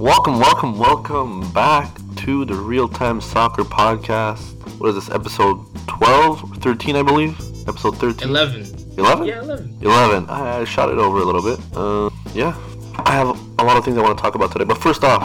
Welcome, welcome, welcome back to the Real Time Soccer Podcast. What is this, episode 12 or 13, I believe? Episode 13? 11. 11? Yeah, 11. 11. I, I shot it over a little bit. Uh, yeah. I have a lot of things I want to talk about today. But first off,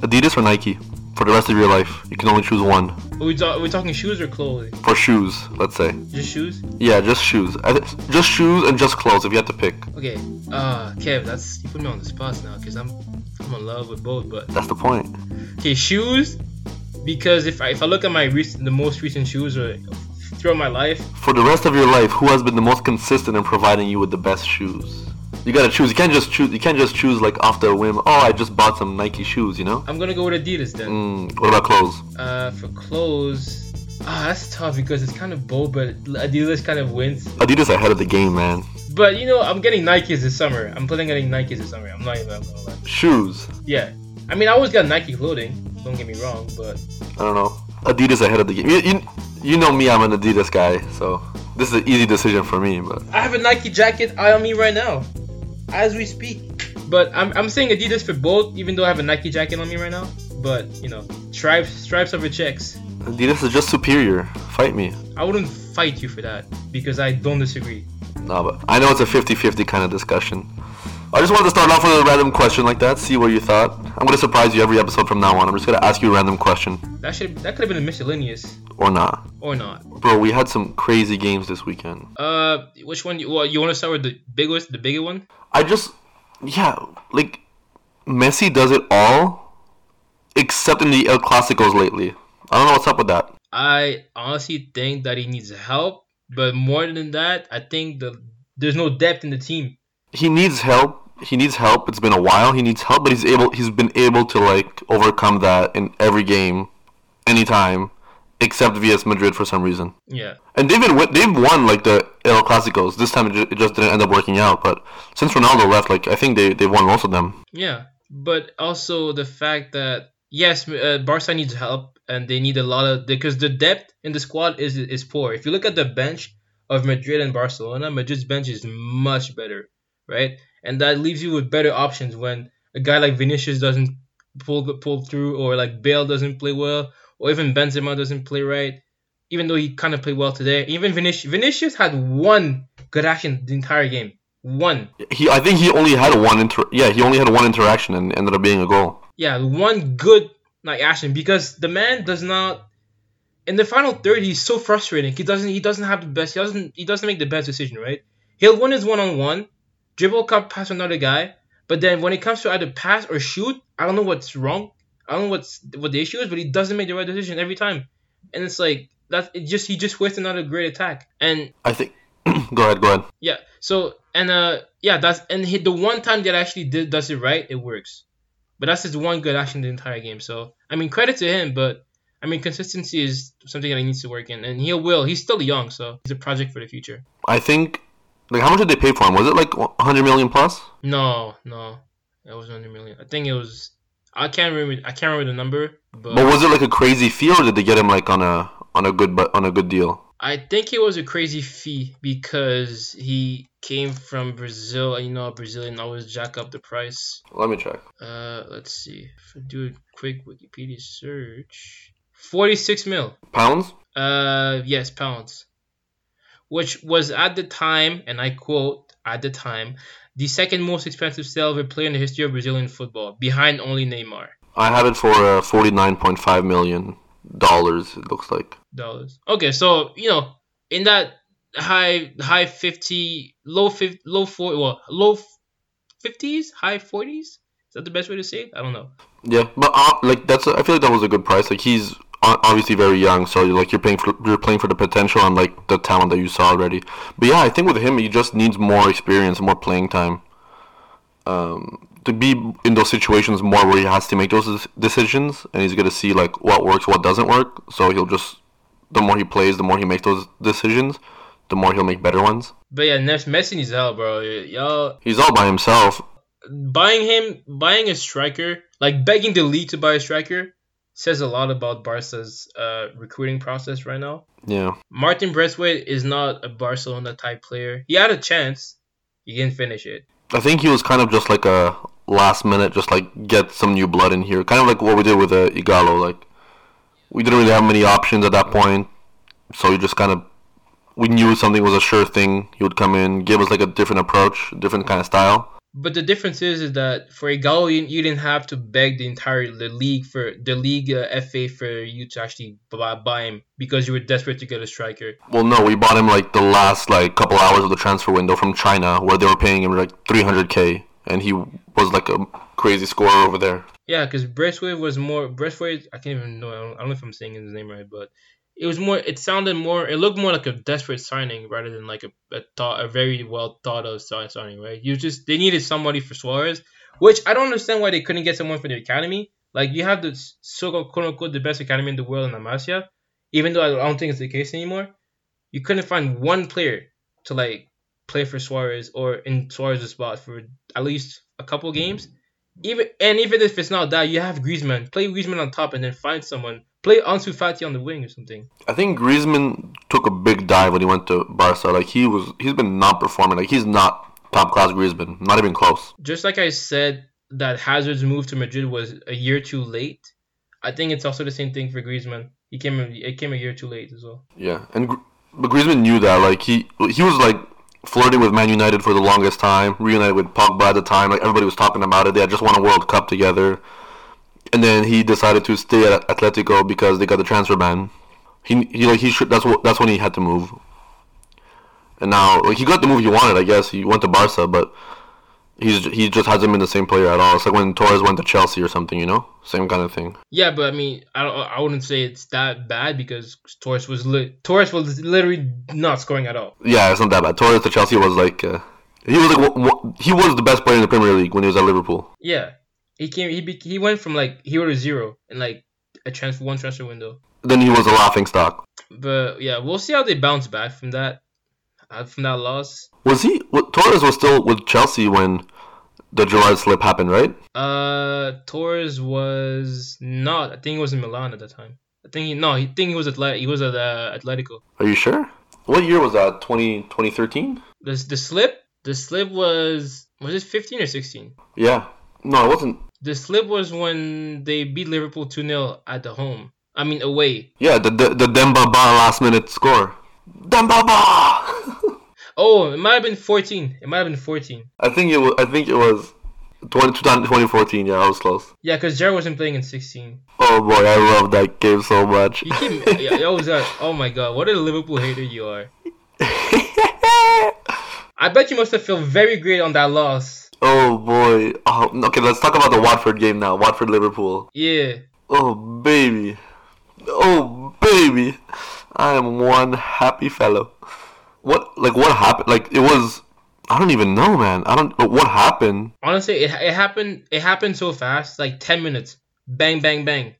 Adidas or Nike? For the rest of your life, you can only choose one. Are we, ta- are we talking shoes or clothing? For shoes, let's say. Just shoes? Yeah, just shoes. I Just shoes and just clothes if you had to pick. Okay. Uh, Kev, that's you put me on the spot now because I'm I'm in love with both. But That's the point. okay, shoes. Because if I if I look at my recent the most recent shoes or throughout my life, For the rest of your life, who has been the most consistent in providing you with the best shoes? You gotta choose. You can't just choose. You can't just choose like off the whim. Oh, I just bought some Nike shoes. You know. I'm gonna go with Adidas then. Mm, what about clothes? Uh, for clothes, ah, that's tough because it's kind of bold, but Adidas kind of wins. Adidas ahead of the game, man. But you know, I'm getting Nikes this summer. I'm planning on getting Nikes this summer. I'm not even gonna lie. Shoes. Yeah, I mean, I always got Nike clothing. Don't get me wrong, but I don't know. Adidas ahead of the game. You, you, you know me. I'm an Adidas guy, so this is an easy decision for me. But I have a Nike jacket eye on me right now, as we speak. But I'm, I'm saying Adidas for both, even though I have a Nike jacket on me right now. But you know, stripes stripes over checks. Adidas is just superior. Fight me. I wouldn't fight you for that because I don't disagree. No, but I know it's a 50-50 kind of discussion. I just wanted to start off with a random question like that. See what you thought. I'm gonna surprise you every episode from now on. I'm just gonna ask you a random question That should that could have been a miscellaneous or not. or not. Bro, we had some crazy games this weekend. Uh, which one? You, well, you want to start with the biggest, the bigger one? I just, yeah, like Messi does it all, except in the El Clasicos lately. I don't know what's up with that. I honestly think that he needs help, but more than that, I think the there's no depth in the team. He needs help. He needs help. It's been a while. He needs help, but he's able. He's been able to like overcome that in every game, anytime, except vs Madrid for some reason. Yeah. And they've been they've won like the El Clasicos. This time it, just didn't end up working out. But since Ronaldo left, like I think they they won most of them. Yeah, but also the fact that yes, uh, Barca needs help and they need a lot of because the depth in the squad is is poor. If you look at the bench of Madrid and Barcelona, Madrid's bench is much better, right? And that leaves you with better options when a guy like Vinicius doesn't pull pull through, or like Bale doesn't play well, or even Benzema doesn't play right. Even though he kind of played well today, even Vinicius, Vinicius had one good action the entire game. One. He I think he only had one inter. Yeah, he only had one interaction and ended up being a goal. yeah, one good like action because the man does not in the final third he's so frustrating. He doesn't he doesn't have the best he doesn't he doesn't make the best decision, right? He'll win his one on one, dribble cup pass another guy, but then when it comes to either pass or shoot, I don't know what's wrong. I don't know what's what the issue is, but he doesn't make the right decision every time. And it's like that it just he just wastes another great attack. And I think. go ahead. Go ahead. yeah, so and uh yeah, that's and he, the one time that actually did does it right, it works. But that's his one good action the entire game. So I mean, credit to him, but I mean, consistency is something that he needs to work in, and he will. He's still young, so he's a project for the future. I think. Like, how much did they pay for him? Was it like 100 million plus? No, no, it was under a million. I think it was. I can't remember. I can't remember the number, but, But was it like a crazy fee, or did they get him like on a on a good but on a good deal? I think it was a crazy fee because he came from Brazil, and you know, a Brazilian always jack up the price. Let me check. Uh, let's see. If I do a quick Wikipedia search, forty-six mil. Pounds? Uh, yes, pounds. Which was at the time, and I quote, at the time, the second most expensive a player in the history of Brazilian football, behind only Neymar. I have it for uh, 49.5 million dollars. It looks like. Dollars. Okay, so you know, in that high high fifty, low fifty, low 40 well, low fifties, high forties. Is that the best way to say it? I don't know. Yeah, but uh, like that's I feel like that was a good price. Like he's obviously very young, so you're, like you're paying for you're playing for the potential and like the talent that you saw already. But yeah, I think with him, he just needs more experience, more playing time. Um, to be in those situations more where he has to make those decisions, and he's gonna see like what works, what doesn't work. So he'll just the more he plays, the more he makes those decisions, the more he'll make better ones. But yeah, Nes- Messi needs help, bro. Y'all He's all by himself. buying him, buying a striker, like begging the league to buy a striker, says a lot about Barca's uh, recruiting process right now. Yeah. Martin Braithwaite is not a Barcelona type player. He had a chance, he didn't finish it. I think he was kind of just like a last minute, just like get some new blood in here. Kind of like what we did with uh, Ighalo. Like we didn't really have many options at that point, so we just kind of we knew something was a sure thing. He would come in, give us like a different approach, different kind of style. But the difference is, is that for Ighalo, you, you didn't have to beg the entire the league for the league uh, FA for you to actually buy, buy him because you were desperate to get a striker. Well, no, we bought him like the last like couple hours of the transfer window from China, where they were paying him like 300k, and he was like a crazy scorer over there. Yeah, because Braithwaite was more Braithwaite. I can't even know. I don't, I don't know if I'm saying his name right, but it was more. It sounded more. It looked more like a desperate signing rather than like a, a thought, a very well thought of signing. Right? You just they needed somebody for Suarez, which I don't understand why they couldn't get someone for the academy. Like you have the so called quote unquote the best academy in the world in La Masia, even though I don't think it's the case anymore. You couldn't find one player to like play for Suarez or in Suarez's spot for at least a couple games. Even and even if it's not that, you have Griezmann. Play Griezmann on top and then find someone Play Ansu Fati on the wing or something. I think Griezmann took a big dive when he went to Barca. Like he was, he's been not performing. Like he's not top class Griezmann, not even close. Just like I said that Hazard's move to Madrid was a year too late. I think it's also the same thing for Griezmann. He came, it came a year too late as well. Yeah, and but Griezmann knew that. Like he, he was like flirting with Man United for the longest time. Reunited with Pogba at the time. Like everybody was talking about it. They had just won a World Cup together and then he decided to stay at Atletico because they got the transfer ban. He he like he should that's what that's when he had to move. And now like he got the move he wanted, I guess. He went to Barca, but he's he just hasn't been the same player at all. It's like when Torres went to Chelsea or something, you know, same kind of thing. Yeah, but I mean, I I wouldn't say it's that bad because Torres was li- Torres was literally not scoring at all. Yeah, it's not that bad. Torres to Chelsea was like uh, he was like he was the best player in the Premier League when he was at Liverpool. Yeah, he came. He be, he went from like hero to zero in like a transfer one transfer window. Then he was a laughing stock. But yeah, we'll see how they bounce back from that uh, from that loss. Was he? Torres was still with Chelsea when the Gerrard slip happened, right? Uh, Torres was not. I think he was in Milan at the time. I think he no. He think he was at he was at uh, Atletico. Are you sure? What year was that? 20, 2013? The the slip. The slip was was it 15 or 16? Yeah. No, it wasn't. The slip was when they beat Liverpool 2 0 at the home. I mean, away. Yeah, the the, the Demba Ba last minute score. Demba Ba! oh, it might have been 14. It might have been 14. I think it was. I think it was 20, 2014. Yeah, I was close. Yeah, because Gerrard wasn't playing in 16. Oh boy, I love that game so much. You keep, yeah, was that. Oh my god, what a Liverpool hater you are. I bet you must have felt very great on that loss. Oh boy. Oh, okay, let's talk about the Watford game now. Watford Liverpool. Yeah. Oh baby. Oh baby. I am one happy fellow. What like what happened? Like it was I don't even know, man. I don't But what happened. Honestly, it it happened it happened so fast, like 10 minutes. Bang bang bang.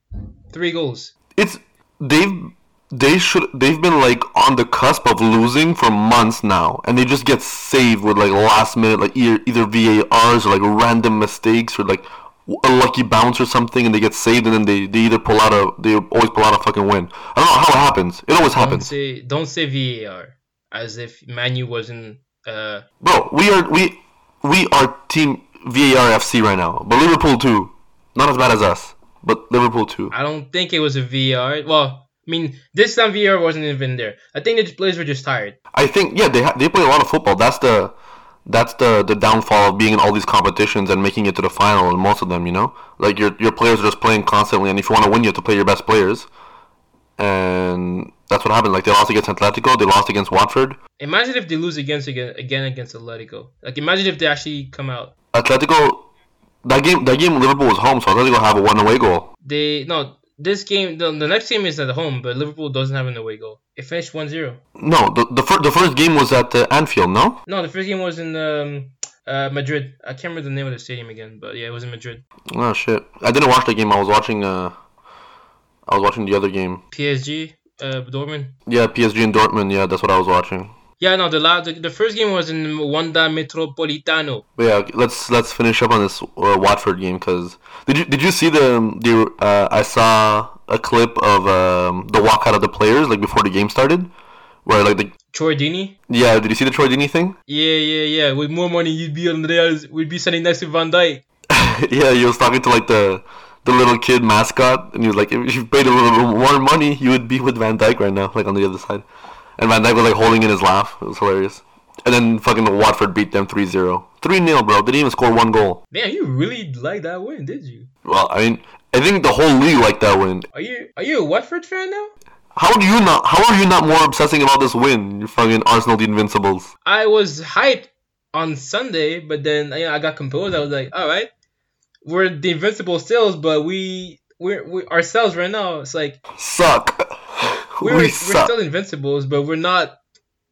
3 goals. It's they've they should they've been like on the cusp of losing for months now and they just get saved with like last minute like either, either VARs or like random mistakes or like a lucky bounce or something and they get saved and then they, they either pull out a they always pull out a fucking win. I don't know how it happens. It always happens. Don't say don't say VAR as if Manu wasn't uh Bro, we are we we are team VAR FC right now. But Liverpool too. Not as bad as us. But Liverpool too. I don't think it was a VAR. Well, I mean, this time VAR wasn't even there. I think the players were just tired. I think yeah, they ha- they play a lot of football. That's the that's the the downfall of being in all these competitions and making it to the final. And most of them, you know, like your your players are just playing constantly. And if you want to win, you have to play your best players. And that's what happened. Like they lost against Atletico, they lost against Watford. Imagine if they lose against again again against Atletico. Like imagine if they actually come out. Atletico, that game that game Liverpool was home, so Atletico have a one away goal. They no this game, the, the next game is at home, but Liverpool doesn't have an away goal. It finished 1 0. No, the the, fir- the first game was at uh, Anfield, no? No, the first game was in um, uh, Madrid. I can't remember the name of the stadium again, but yeah, it was in Madrid. Oh shit! I didn't watch the game. I was watching. Uh, I was watching the other game. PSG, uh, Dortmund. Yeah, PSG and Dortmund. Yeah, that's what I was watching. Yeah, no, the last, the, the first game was in Wanda Metropolitano. But yeah, let's let's finish up on this uh, Watford game because did you did you see the the uh, I saw a clip of um, the walkout of the players like before the game started, where like the Troy. Yeah, did you see the Troy thing? Yeah, yeah, yeah. With more money, you'd be on the We'd be sitting next to Van Dijk. yeah, he was talking to like the the little kid mascot, and he was like, if you paid a little more money, you would be with Van Dijk right now, like on the other side. And Van Dijk was like holding in his laugh. It was hilarious. And then fucking Watford beat them 3-0. 3-0, bro. Didn't even score one goal. Man, you really like that win, did you? Well, I mean, I think the whole league liked that win. Are you are you a Watford fan now? How do you not? How are you not more obsessing about this win? You fucking Arsenal, the Invincibles. I was hyped on Sunday, but then you know, I got composed. I was like, all right, we're the Invincible still, but we we're we ourselves right now. It's like Suck. We're, we we're still Invincibles, but we're not.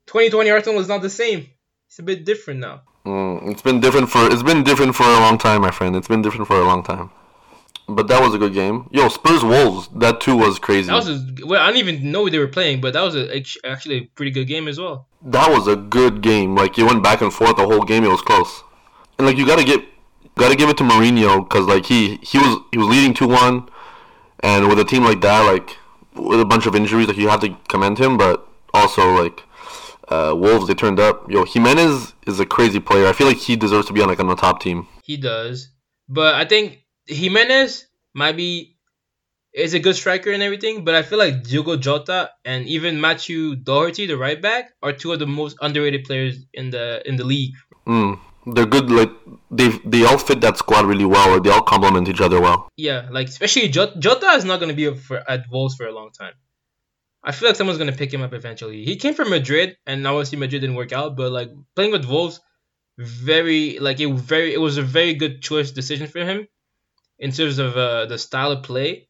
2020 Arsenal is not the same. It's a bit different now. Mm, it's been different for it's been different for a long time, my friend. It's been different for a long time. But that was a good game. Yo, Spurs Wolves. That too was crazy. That was a, well, I didn't even know they were playing, but that was a, actually a pretty good game as well. that was a good game. Like it went back and forth the whole game. It was close. And like you gotta get gotta give it to Mourinho because like he he was he was leading two one, and with a team like that, like with a bunch of injuries, like you have to commend him. But also like uh, Wolves, they turned up. Yo, Jimenez is a crazy player. I feel like he deserves to be on like on the top team. He does, but I think Jimenez might be is a good striker and everything. But I feel like Diogo Jota and even Matthew Doherty, the right back, are two of the most underrated players in the in the league. Mm. They're good. Like they they all fit that squad really well. or they all complement each other well. Yeah, like especially Jota, is not going to be for, at Wolves for a long time. I feel like someone's going to pick him up eventually. He came from Madrid, and obviously Madrid didn't work out. But like playing with Wolves, very like it very it was a very good choice decision for him in terms of uh, the style of play.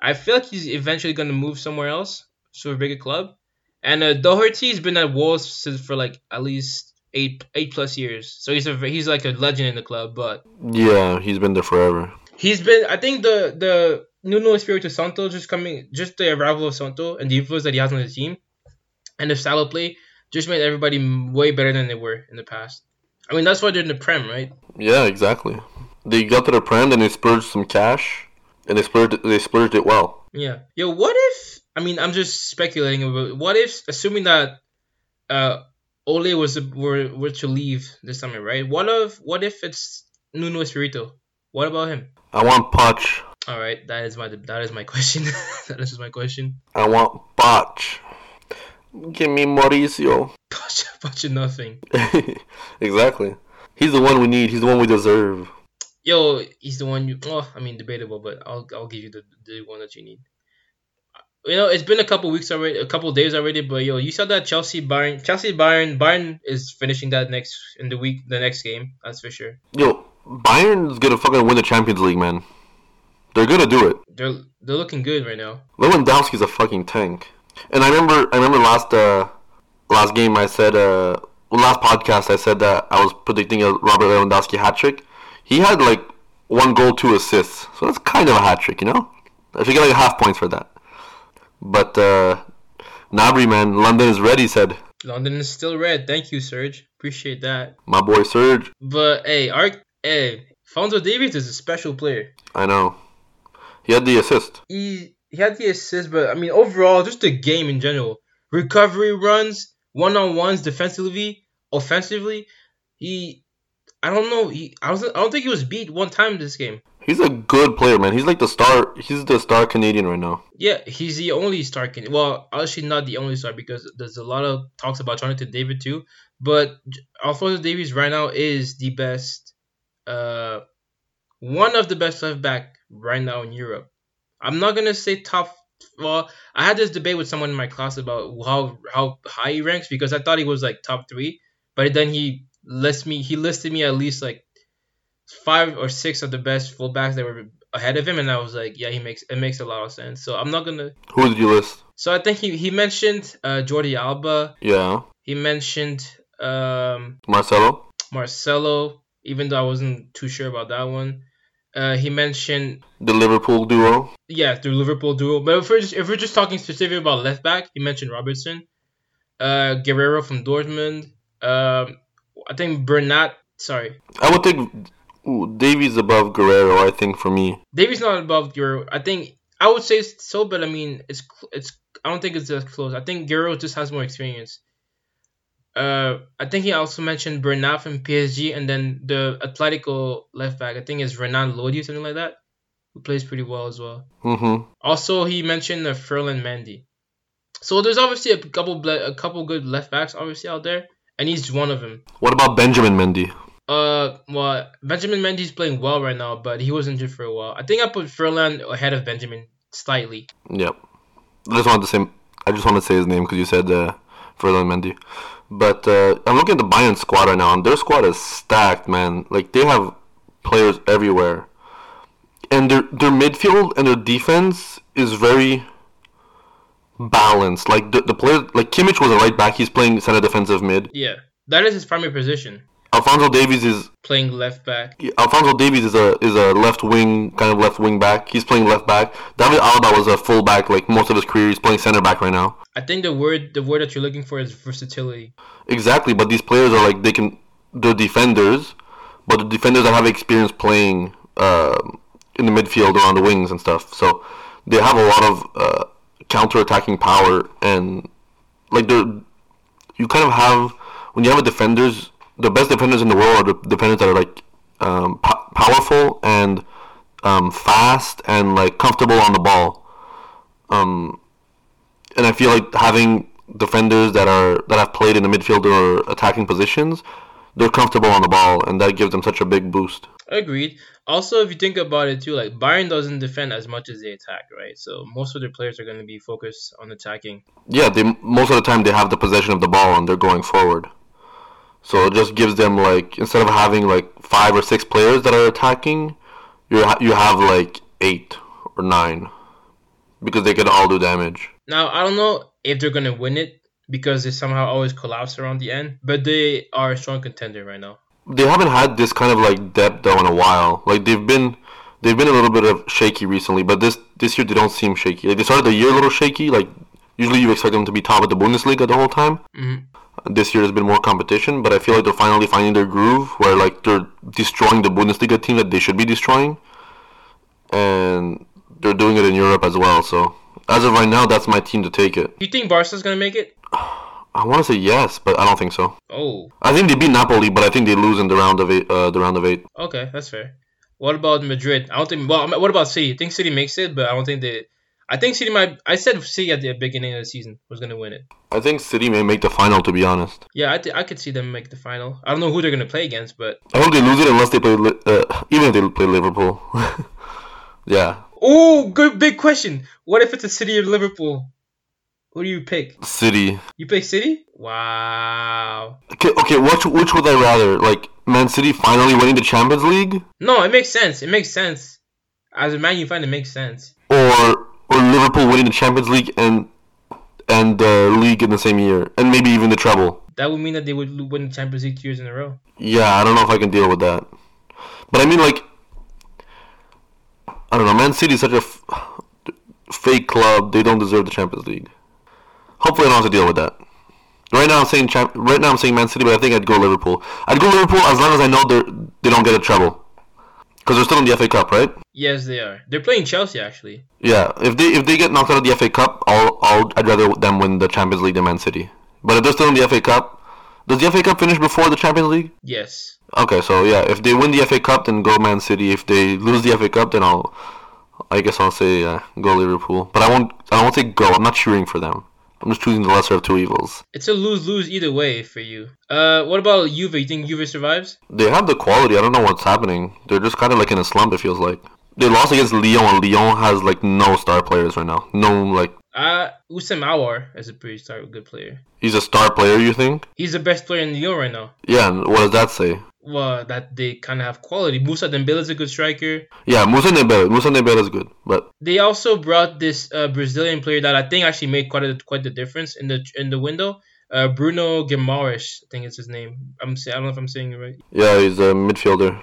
I feel like he's eventually going to move somewhere else to a bigger club. And uh, Doherty's been at Wolves since for like at least eight eight plus years, so he's a he's like a legend in the club. But Yeah, he's been there forever. He's been. I think the the Nuno Espirito Santo just coming, just the arrival of Santo and the influence that he has on the team, and the style of play just made everybody way better than they were in the past. I mean, that's why they're in the Prem, right? Yeah, exactly. They got to the Prem, and they splurged some cash, and they splurged they splurged it well. Yeah. Yo, what if? I mean, I'm just speculating. But what if, assuming that uh, Ole was were were to leave this summer, right? What if what if it's Nuno Espirito? What about him? I want Poch. All right, that is my that is my question. that is my question. I want Poch. Give me Mauricio. Bunch of nothing. exactly. He's the one we need. He's the one we deserve. Yo, he's the one you. Well, I mean, debatable, but I'll I'll give you the the one that you need. You know, it's been a couple weeks already, a couple days already, but yo, you saw that Chelsea Bayern, Chelsea Bayern, Bayern is finishing that next in the week, the next game. That's for sure. Yo, Bayern's gonna fucking win the Champions League, man. They're gonna do it. They're they're looking good right now. Lewandowski's a fucking tank. And I remember, I remember last uh, last game I said, uh, last podcast I said that I was predicting a Robert Lewandowski hat trick. He had like one goal, two assists, so that's kind of a hat trick, you know. I should get like half points for that. But uh, Gnabry, man, London is ready. Said London is still red. Thank you, Serge. Appreciate that. my boy Serge. But hey, our hey, Fonzo Davies is a special player. I know. He had the assist. he he had the assist, but I mean overall, just the game in general, recovery runs, one on ones, defensively, offensively, he. I don't know. He I was I don't think he was beat one time this game. He's a good player, man. He's like the star. He's the star Canadian right now. Yeah, he's the only star. Can, well, actually not the only star because there's a lot of talks about Jonathan David too. But Alphonso Davies right now is the best, uh, one of the best left back right now in Europe. I'm not gonna say top. Well, I had this debate with someone in my class about how how high he ranks because I thought he was like top three, but then he lists me. He listed me at least like five or six of the best fullbacks that were ahead of him, and I was like, yeah, he makes it makes a lot of sense. So I'm not gonna. Who did you list? So I think he he mentioned uh, Jordi Alba. Yeah, He mentioned um, Marcelo. Marcelo, even though I wasn't too sure about that one. Uh, he mentioned The Liverpool duo. yeah the Liverpool duo. But if we're just, if we're just talking specifically about left back, he mentioned Robertson, uh, Guerreiro from Dortmund. Um, I think Bernat. Sorry, I would take ooh, Davies above Guerreiro. I think for me. Davies not above Guerreiro. I think I would say so, but I mean it's it's. I don't think it's as close. I think Guerreiro just has more experience. Uh, I think he also mentioned Bernat from PSG, and then the Atletico left back. I think is Renan Lodi, or something like that, who plays pretty well as well. Mm-hmm. Also, he mentioned uh, Ferland Mendy. So there's obviously a couple ble- a couple good left backs obviously out there, and he's one of them. What about Benjamin Mendy? Uh, well, Benjamin Mendy's playing well right now, but he was injured for a while. I think I put Ferland ahead of Benjamin slightly. Yep. I just wanted to say. I just wanted to say his name because you said uh, Ferland Mendy. But uh, I'm looking at the Bayern squad right now, and their squad is stacked, man. Like they have players everywhere, and their their midfield and their defense is very balanced. Like the the player, like Kimmich was a right back. He's playing center defensive mid. Yeah, that is his primary position, Alphonso Davies is playing left back. Alphonso Davies is a is a left wing kind of left wing back. He's playing left back. David Alaba was a full back like most of his career. He's playing center back right now. I think the word the word that you're looking for is versatility. Exactly, but these players are like they can they're defenders, but the defenders that have experience playing uh, in the midfield or on the wings and stuff. So they have a lot of uh, counter attacking power and like they're you kind of have when you have a defenders the best defenders in the world are the defenders that are like um, po- powerful and um, fast and like comfortable on the ball. Um, and I feel like having defenders that are that have played in the midfield or attacking positions, they're comfortable on the ball, and that gives them such a big boost. Agreed. Also, if you think about it too, like Bayern doesn't defend as much as they attack, right? So most of their players are going to be focused on attacking. Yeah, they most of the time they have the possession of the ball and they're going forward. So it just gives them like instead of having like five or six players that are attacking, you ha- you have like eight or nine because they can all do damage. Now I don't know if they're going to win it because they somehow always collapse around the end, but they are a strong contender right now. They haven't had this kind of like depth though in a while. Like they've been they've been a little bit of shaky recently, but this this year they don't seem shaky. Like they started the year a little shaky. Like usually you expect them to be top of the Bundesliga the whole time. hmm This year there's been more competition, but I feel like they're finally finding their groove where like they're destroying the Bundesliga team that they should be destroying, and they're doing it in Europe as well. So as of right now, that's my team to take it. You think Barca's going to make it? I want to say yes, but I don't think so. Oh, I think they beat Napoli, but I think they lose in the round of eight. Uh, the round of eight. okay, that's fair. What about Madrid? I don't think. Well, what about City? I think City makes it, but I don't think they. I think City might. I said City at the beginning of the season was going to win it. I think City may make the final. To be honest, Yeah, I, th- I could see them make the final. I don't know who they're going to play against, but I hope they lose it unless they play. Li- Uh, even if they play Liverpool. yeah, oh, good big question. What if it's a City or Liverpool? Who do you pick? City. You pick City? Wow. Okay, okay. Which which would I rather? Like Man City finally winning the Champions League, No, it makes sense. It makes sense. As a man, you find it makes sense. or or Liverpool winning the Champions League and and the league in the same year, and maybe even the treble. That would mean that they would win the Champions League two years in a row. Yeah, I don't know if I can deal with that. But I mean, like, I don't know. Man City is such a f- fake club. They don't deserve the Champions League. Hopefully, I don't have to deal with that. Right now, I'm saying right now I'm saying Man City, but I think I'd go Liverpool. I'd go Liverpool as long as I know they they don't get a treble, because they're still in the FA Cup, right? Yes, they are. They're playing Chelsea actually. Yeah. If they if they get knocked out of the FA Cup, I'll, I'll I'd rather them win the Champions League than Man City. But if they're still in the FA Cup, does the FA Cup finish before the Champions League? Yes. Okay, so yeah, if they win the FA Cup, then go Man City. If they lose the FA Cup, then I'll, I guess I'll say uh, go Liverpool. But I won't, I won't say go. I'm not cheering for them. I'm just choosing the lesser of two evils. It's a lose lose either way for you. Uh, what about Juve? You think Juve survives? They have the quality. I don't know what's happening. They're just kind of like in a slump. It feels like they lost against Lyon, and Lyon has like no star players right now. No, like Uh, Houssem Aouar is a pretty star, good player. he's a star player. You think? He's the best player in Lyon right now. Yeah. and What does that say? Well, that they kind of have quality. Moussa Dembele is a good striker. Yeah, Moussa Dembele. Moussa Dembele is good, but They also brought this uh, Brazilian player that I think actually made quite a quite the difference in the in the window. Uh, Bruno Guimaraes, I think it's his name. I'm I don't know if I'm saying it right. yeah, he's a midfielder.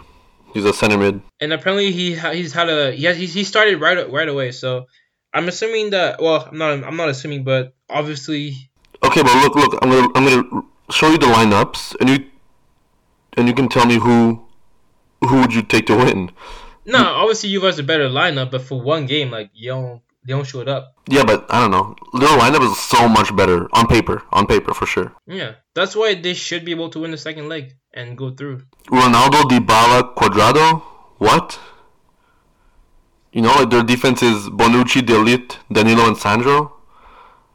He's a center mid. And apparently he ha- he's had a he has, he, he started right right away. So I'm assuming that well I'm not I'm not assuming, but obviously Okay, but look, look. I'm gonna I'm gonna show you the lineups, and you and you can tell me who who would you take to win. no obviously Juve has a better lineup, but for one game like you don't they don't show it up. Yeah, but I don't know. Their lineup is so much better on paper. On paper, for sure. Yeah, That's why they should be able to win the second leg and go through. Ronaldo, Dybala, Cuadrado. What? You know, like their defense is Bonucci, De Ligt, Danilo, and Sandro.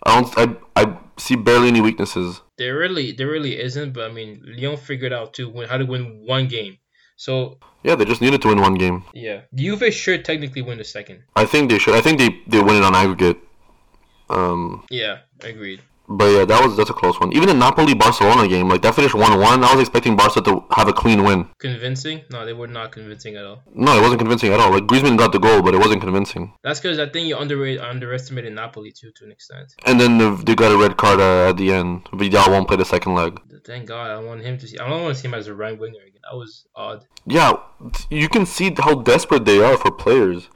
I don't. I I see barely any weaknesses. There really, there really isn't. But I mean, Lyon figured out too win, how to win one game. So Yeah, they just needed to win one game. yeah, Juve should technically win the second. I think they should. I think they they win it on aggregate. Um, Yeah, agreed. But yeah, that was that's a close one. Even the Napoli Barcelona game, like that finished one one. I was expecting Barca to have a clean win. Convincing? No, they were not convincing at all. No, it wasn't convincing at all. Like Griezmann got the goal, but it wasn't convincing. That's because I think you underestimated Napoli too to an extent. And then the, they got a red card uh, at the end. Vidal won't play the second leg. Thank God, I want him to see. I don't want to see him as a right winger again. That was odd. Yeah, you can see how desperate they are for players.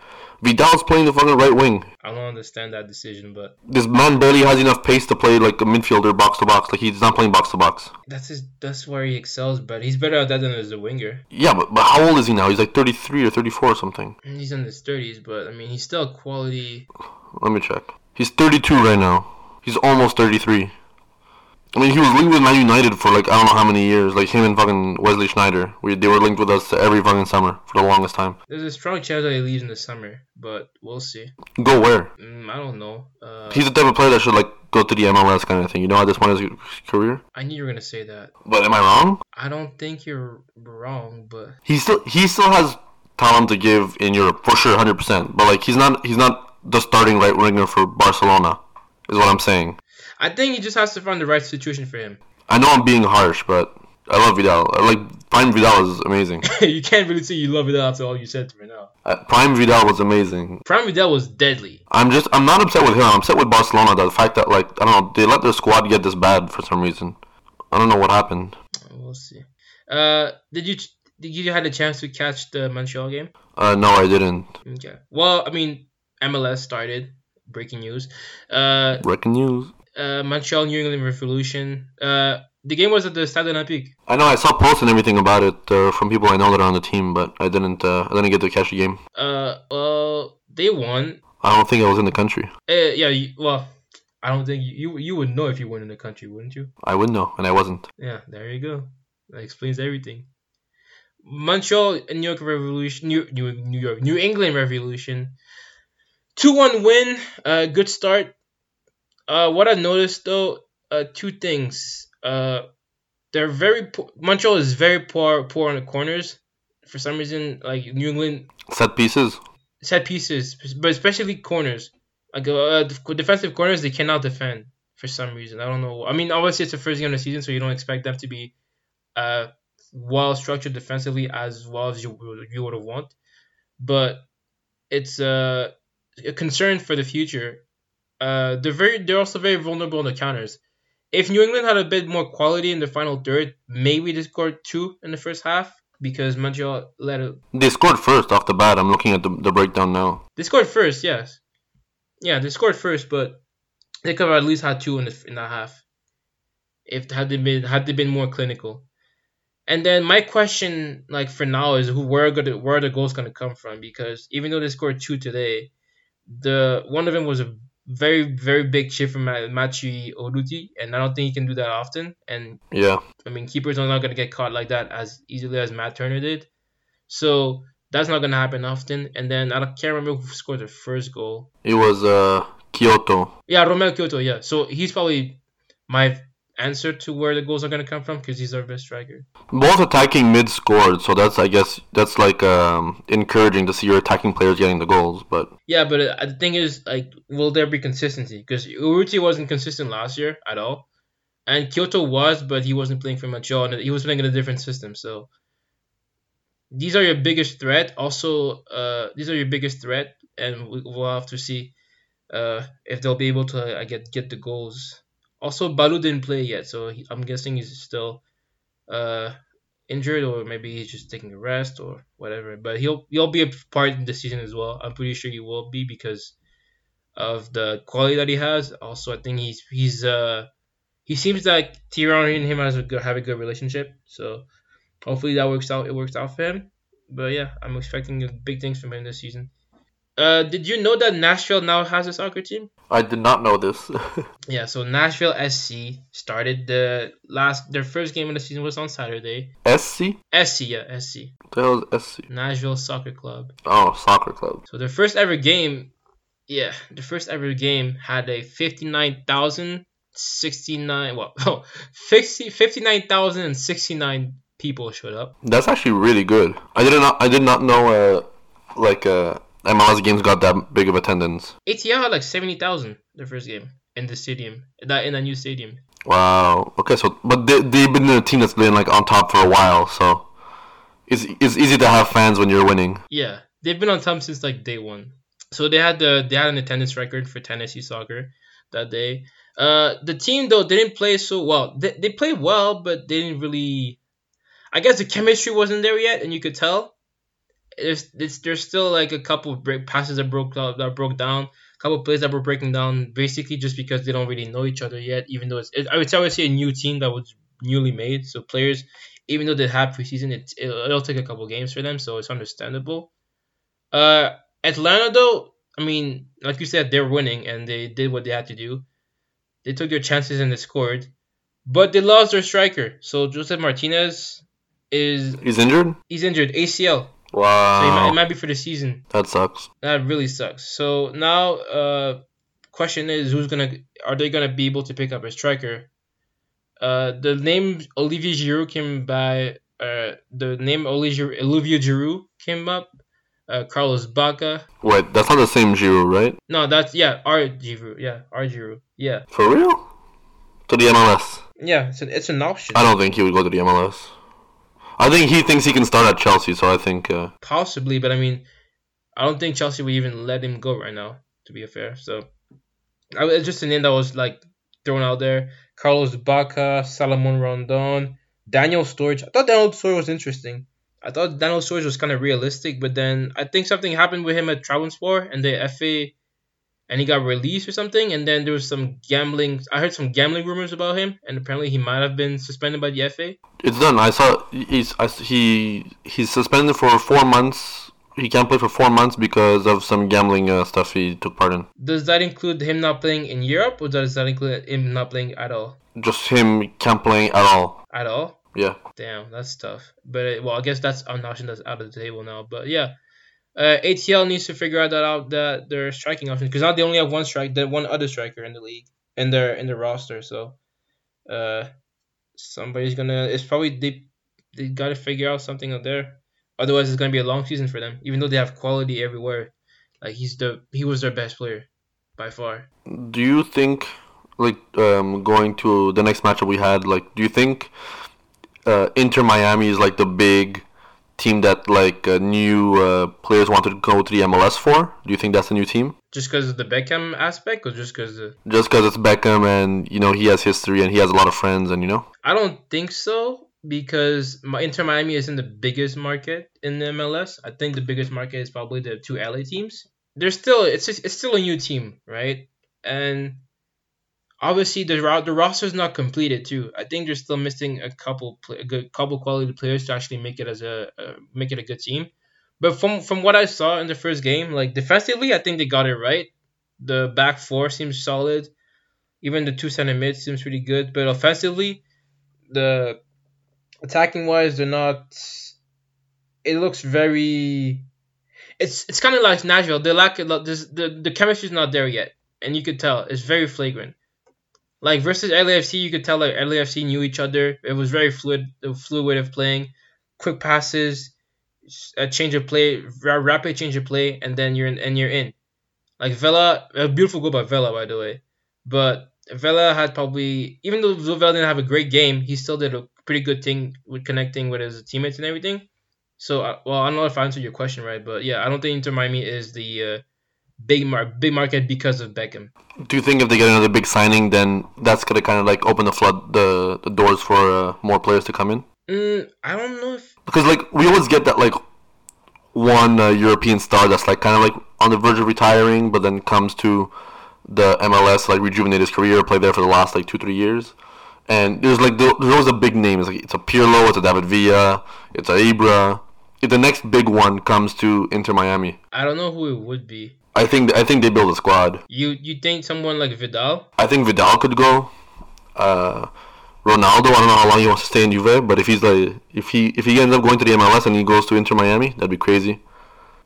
Vidal's playing the fucking right wing. I don't understand that decision, but This man barely has enough pace to play like a midfielder box to box. Like he's not playing box to box. that's his. That's where he excels. But he's better at that than as a winger. Yeah, but, but how old is he now? He's like 33 or 34 or something. Mm, he's in his thirties, but I mean, he's still a quality. Let me check. He's 32 right now. He's almost 33. I mean, he was linked with Man United for like I don't know how many years. Like him and fucking Wesley Sneijder. We, they were linked with us every fucking summer for the longest time. There's a strong chance that he leaves in the summer, but we'll see. Go where? Mm, I don't know. Uh, He's the type of player that should like go to the MLS kind of thing. You know, at this point in his career. I knew you were gonna say that. But am I wrong? I don't think you're wrong, but He still he still has talent to give in Europe for sure, hundred percent. But like he's not he's not the starting right winger for Barcelona, is what I'm saying. I think he just has to find the right situation for him. I know I'm being harsh, but I love Vidal. I like Prime Vidal is amazing. you can't really say you love Vidal after all you said right now. Uh, Prime Vidal was amazing. Prime Vidal was deadly. I'm just I'm not upset with him. I'm upset with Barcelona. The fact that like I don't know they let their squad get this bad for some reason. I don't know what happened. We'll see. Uh, did you did you had a chance to catch the Montreal game? Uh, no, I didn't. Okay. Well, I mean, MLS started. Breaking news. Uh, Breaking news. Uh, Montreal New England Revolution. Uh, the game was at the Stade Olympique. I know I saw posts and everything about it uh, from people I know that are on the team, but I didn't. Uh, I didn't get to catch the game. Uh, well, they won. I don't think I was in the country. Uh, yeah. You, well, I don't think you, you you would know if you went in the country, wouldn't you? I would know, and I wasn't. Yeah, there you go. That explains everything. Montreal New York Revolution, New, New, New York, New England Revolution, two one win. Uh, good start. Uh, what I noticed though, uh, two things. Uh, they're very. Montreal is very poor, poor on the corners. For some reason, like New England Set pieces. set pieces, but especially corners. Like uh, defensive corners, they cannot defend for some reason. I don't know. I mean, obviously it's the first game of the season, so you don't expect them to be uh well structured defensively as well as you would- you would have want. But it's uh, a concern for the future. Uh, they're very they're also very vulnerable in the counters. If New England had a bit more quality in the final third, maybe they scored two in the first half because Montreal let it They scored first off the bat. I'm looking at the, the breakdown now. They scored first, yes. Yeah, they scored first, but they could have at least had two in the in that half. If had they been had they been more clinical. And then my question, like for now, is who where are gonna where are the goals gonna come from? Because even though they scored two today, the one of them was a very very big chip from Ma- Maxi Urruti, and I don't think he can do that often. And Yeah. I mean, keepers are not going to get caught like that as easily as Matt Turner did. So that's not going to happen often. And then I don't- can't remember who scored the first goal. It was uh Quioto. Yeah, Romell Quioto, yeah. So he's probably my answer to where the goals are going to come from because he's our best striker. Both attacking mid scored, so that's I guess that's like um encouraging to see your attacking players getting the goals. But Yeah, but uh, the thing is, like, will there be consistency? Because Urruti wasn't consistent last year at all. And Quioto was, but he wasn't playing for Montreal, and he was playing in a different system. So these are your biggest threat. Also, uh, these are your biggest threat, and we, we'll have to see uh, if they'll be able to uh, get get the goals. Also, Balu didn't play yet, so he, I'm guessing he's still uh, injured, or maybe he's just taking a rest or whatever. But he'll he'll be a part in the season as well. I'm pretty sure he will be because of the quality that he has. Also, I think he's he's uh he seems like Tyron and him has a good have a good relationship. So hopefully that works out. It works out for him. But yeah, I'm expecting big things from him this season. Uh, did you know that Nashville now has a soccer team? I did not know this. Yeah, so Nashville SC started the last their first game of the season was on Saturday. SC? SC, yeah, SC. What the SC? Nashville Soccer Club. Oh, soccer club. So their first ever game, yeah, the first ever game had a 59,069, well, oh, 50 59,069 people showed up. That's actually really good. I did not. I did not know. Uh, like uh, MLS games got that big of attendance. ATL had like 70,000 the first game in the stadium, that in a new stadium. Wow. Okay. So, but they they've been a team that's been like on top for a while. So, it's it's easy to have fans when you're winning. Yeah, they've been on top since like day one. So they had the they had an attendance record for Tennessee soccer that day. Uh, the team though didn't play so well. They, they played well, but they didn't really. I guess the chemistry wasn't there yet, and you could tell. There's, it's, there's still like a couple of break passes that broke out, that broke down, a couple of plays that were breaking down, basically just because they don't really know each other yet. Even though it's, it, I would say I would say a new team that was newly made, so players, even though they had preseason, it, it'll, it'll take a couple games for them, so it's understandable. Uh, Atlanta though, I mean, like you said, they're winning and they did what they had to do. They took their chances and they scored, but they lost their striker. So Josef Martinez is He's injured. he's injured ACL, so he might, Wow. it might be for the season. that sucks. That really sucks. So now, uh, question is, who's gonna are they gonna be able to pick up a striker? Uh, the name Olivier Giroud came by. Uh, the name Olivier Olivier Giroud came up. Uh, Carlos Bacca. Wait, that's not the same Giroud, right? No, that's yeah, R Giroud. Yeah, R Giroud. Yeah, For real? To the MLS. yeah. It's an it's an option. I don't think he would go to the MLS. I think he thinks he can start at Chelsea, so I think uh, Possibly, but I mean, I don't think Chelsea would even let him go right now. To be fair, so I, it's just a name that was like thrown out there. Carlos Bacca, Salomon Rondon, Daniel Sturridge. I thought Daniel Sturridge was interesting. I thought Daniel Sturridge was kind of realistic, but then I think something happened with him at Trabzonspor and the FA, and he got released or something. And then there was some gambling. I heard some gambling rumors about him, and apparently he might have been suspended by the FA. it's done. I saw he's I, he he's suspended for four months. He can't play for four months because of some gambling uh, stuff he took part in. Does that include him not playing in Europe, or does that include him not playing at all? Just him can't play at all. At all? Yeah. Damn, that's tough. But well, I guess that's an option that's out of the table now. But yeah, uh, ATL needs to figure out that out that their striking option because now they only have one strike, the one other striker in the league in their in the roster. So, uh, somebody's gonna. It's probably they they got to figure out something out there. Otherwise, it's gonna be a long season for them. Even though they have quality everywhere, like he's the he was their best player by far. Do you think, like, um, going to the next matchup we had, like, do you think uh, Inter Miami is like the big team that like uh, new uh, players wanted to go to the MLS for? Do you think that's a new team? Just because of the Beckham aspect, or just because Just because it's Beckham and you know he has history and he has a lot of friends and you know. I don't think so because my Inter Miami isn't the biggest market in the MLS. I think the biggest market is probably the two LA teams. They're still it's just, it's still a new team, right? And obviously the the roster's not completed too. I think they're still missing a couple a good couple quality players to actually make it as a uh, make it a good team. But from from what I saw in the first game, like defensively, I think they got it right. The back four seems solid. Even the two center mid seems pretty good. But offensively, the attacking wise, they're not. It looks very. It's it's kind of like Nashville. They lack a lot. The the chemistry's not there yet, and you could tell it's very flagrant. Like versus LAFC, you could tell like LAFC knew each other. It was very fluid, a fluid way of playing, quick passes, a change of play, ra- rapid change of play, and then you're in, and you're in. Like Vela, a beautiful goal by Vela, by the way. But Vela had probably, even though Vela didn't have a great game, he still did a pretty good thing with connecting with his teammates and everything. So, uh, well, I don't know if I answered your question right, but yeah, I don't think Inter Miami is the uh, big mar- big market because of Beckham. Do you think if they get another big signing, then that's gonna kind of like open the flood the the doors for uh, more players to come in? Mm, I don't know if Because like we always get that like one uh, European star that's like kind of like on the verge of retiring, but then comes to the MLS like rejuvenate his career, play there for the last like two three years. And there's like there- there's always a big name. It's like it's a Pirlo, it's a David Villa, it's a Ibra, if the next big one comes to Inter Miami. I don't know who it would be. I think I think they build a squad. You you think someone like Vidal? I think Vidal could go. Uh, Ronaldo, I don't know how long he wants to stay in Juve, but if he's like if he if he ends up going to the MLS and he goes to Inter Miami, that'd be crazy.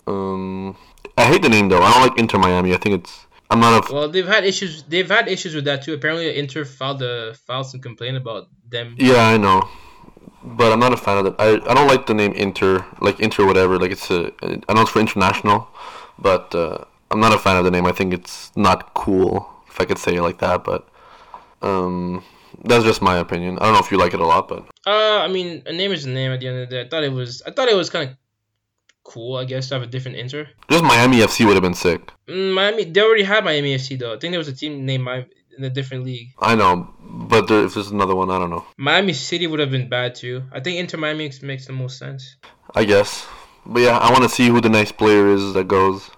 Um, I hate the name though. I don't like Inter Miami. I think it's I'm not a Well, they've had issues. They've had issues with that too. Apparently, Inter filed a filed some complaint about them. yeah I know, but I'm not a fan of that. I I don't like the name Inter like Inter whatever. Like it's a I know it's for international, but uh, I'm not a fan of the name. I think it's not cool if I could say it like that, but um. That's just my opinion. I don't know if you like it a lot, but Uh, I mean, a name is a name. At the end of the day, I thought it was. I thought it was kind of cool. I guess to have a different Inter. just Miami FC would have been sick. Mm, Miami. They already had Miami FC though. I think there was a team named Miami in a different league. I know, but there, if there's another one, I don't know. Miami City would have been bad too. I think Inter Miami makes, makes the most sense. I guess. But yeah, I want to see who the next player is that goes.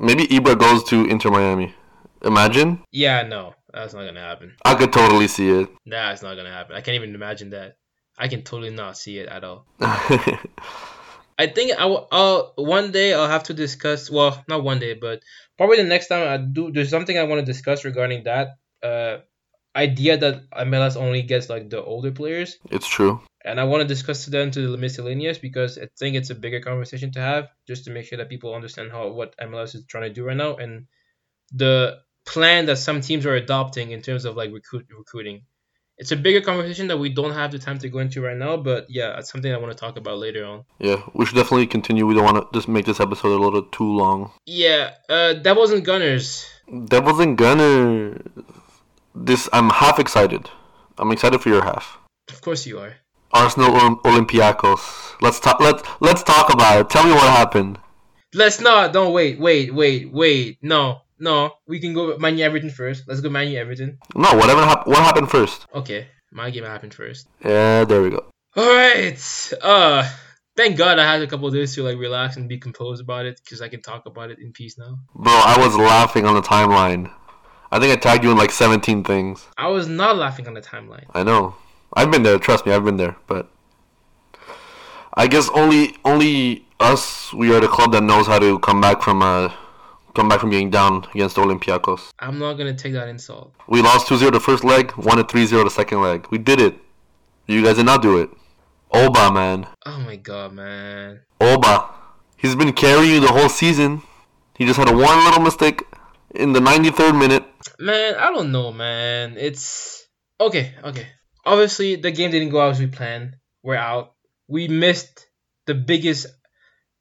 Maybe Ibra goes to Inter Miami. Imagine. Yeah, no, that's not gonna happen. I could totally see it. That's not gonna happen. I can't even imagine that. I can totally not see it at all. I think I will. I'll, one day I'll have to discuss. Well, not one day, but probably the next time I do. There's something I want to discuss regarding that uh, idea that MLS only gets like the older players, it's true. and I want to discuss them to the miscellaneous because I think it's a bigger conversation to have, just to make sure that people understand how what MLS is trying to do right now and the plan that some teams are adopting in terms of like recruit recruiting. It's a bigger conversation that we don't have the time to go into right now, but yeah, it's something I want to talk about later on. Yeah, we should definitely continue. We don't want to just make this episode a little too long. Yeah, uh, that wasn't Gunners. Devils and Gunner. This I'm half excited. I'm excited for your half. Of course you are. Arsenal Olymp- Olympiacos. Let's talk. Let's let's talk about it. Tell me what happened. Let's not. Don't wait. Wait. Wait. Wait. No. No. We can go Manu Everton first. Let's go Manu Everton. No, whatever. Hap- what happened first? Okay. My game happened first. Yeah, there we go. All right. Uh, thank God I had a couple of days to like relax and be composed about it because I can talk about it in peace now. Bro, I was laughing on the timeline. I think I tagged you in like 17 things. I was not laughing on the timeline. I know. I've been there. Trust me, I've been there. But I guess only only us. We are the club that knows how to come back from uh come back from being down against Olympiacos. I'm not gonna take that insult. We lost 2-0 the first leg, won it 3-0 the second leg. We did it. You guys did not do it. Oba, man. Oh my God, man. Oba. He's been carrying you the whole season. He just had a one little mistake in the 93rd minute. Man, I don't know, man. It's okay. Okay. Obviously, the game didn't go out as we planned. We're out. We missed the biggest.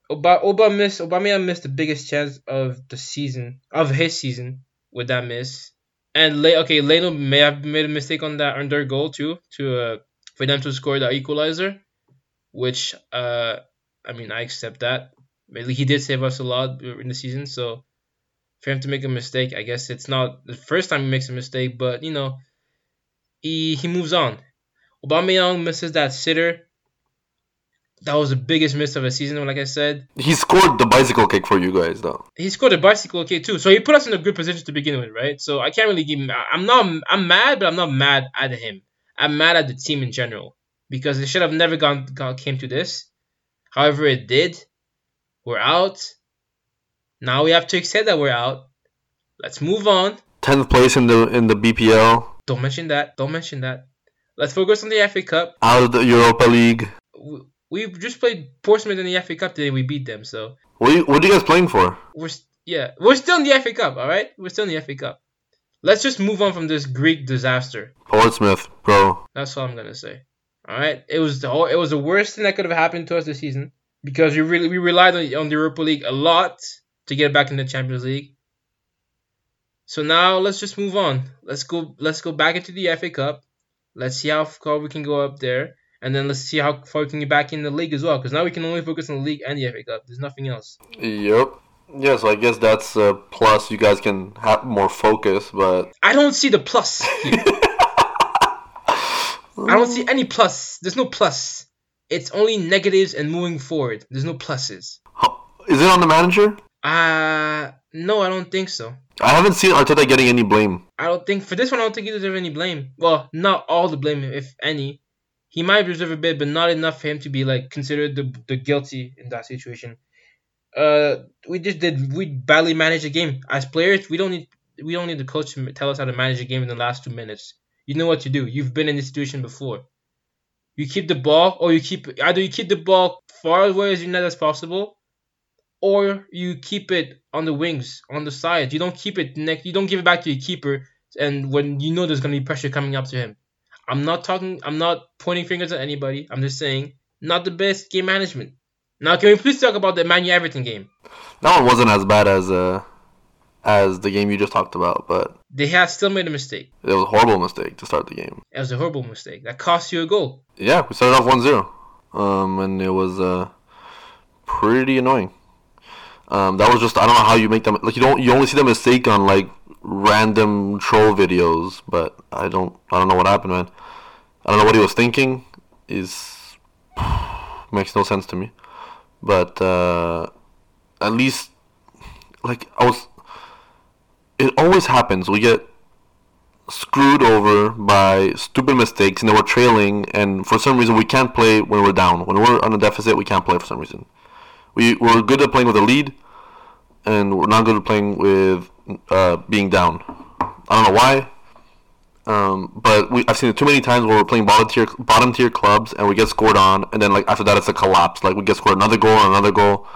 Oba, Oba missed. Aubameyang missed the biggest chance of the season of his season with that miss. And Le- okay, Leno may have made a mistake on that under goal too to uh, for them to score the equalizer, which uh I mean I accept that. Maybe he did save us a lot in the season, so for him to make a mistake, I guess it's not the first time he makes a mistake, but you know, he he moves on. Aubameyang misses that sitter. That was the biggest miss of the season, like I said. He scored the bicycle kick for you guys, though. He scored a bicycle kick too, so he put us in a good position to begin with, right? So I can't really give him. I'm not. I'm mad, but I'm not mad at him. I'm mad at the team in general because it should have never gone, gone came to this. However, it did. We're out. Now we have to accept that we're out. Let's move on. Tenth place in the in the BPL, Don't mention that. Don't mention that. Let's focus on the FA Cup. out of the Europa League. We, we just played Portsmouth in the FA Cup today. We beat them, so What are you, what are you guys playing for? we're yeah we're still in the FA Cup. All right, we're still in the FA Cup. Let's just move on from this Greek disaster. Portsmouth, bro. That's all I'm gonna say. All right, it was the whole, it was the worst thing that could have happened to us this season because we really we relied on, on the Europa League a lot to get back in the Champions League. So now let's just move on. Let's go let's go back into the FA Cup. Let's see how far we can go up there, and then let's see how far we can get back in the league as well. Because now we can only focus on the league and the FA Cup. There's nothing else. Yep. Yeah, so I guess that's a plus. You guys can have more focus, but I don't see the plus. I don't see any plus. There's no plus. It's only negatives and moving forward. There's no pluses. Is it on the manager? Uh no, I don't think so. I haven't seen Arteta getting any blame. I don't think for this one. I don't think he deserves any blame. Well, not all the blame, if any. He might deserve a bit, but not enough for him to be like considered the the guilty in that situation. Uh, we just did we badly managed the game as players. We don't need we don't need the coach to tell us how to manage a game in the last two minutes. You know what to do. You've been in this situation before. You keep the ball, or you keep either you keep the ball far away as you net as possible, or you keep it on the wings, on the sides. You don't keep it next. You don't give it back to your keeper, and when you know there's gonna be pressure coming up to him. I'm not talking. I'm not pointing fingers at anybody. I'm just saying not the best game management. Now, can we please talk about the Manu Everton game? That one wasn't as bad as uh as the game you just talked about, but They have still made a mistake. it was a horrible mistake to start the game. It was a horrible mistake that cost you a goal. Yeah, we started off 1-0. Um, and it was uh pretty annoying. Um, that was just I don't know how you make them like you don't you only see the mistake on like random troll videos, but I don't I don't know what happened, man. I don't know what he was thinking. Is makes no sense to me. But uh, at least like I was it always happens. We get screwed over by stupid mistakes and then we're trailing and for some reason we can't play when we're down. When we're on a deficit we can't play for some reason. We we're good at playing with a lead and we're not good at playing with uh, being down. I don't know why. Um, but we, I've seen it too many times where we're playing bottom tier bottom tier clubs and we get scored on, and then like after that it's a collapse. Like we get scored another goal and another goal.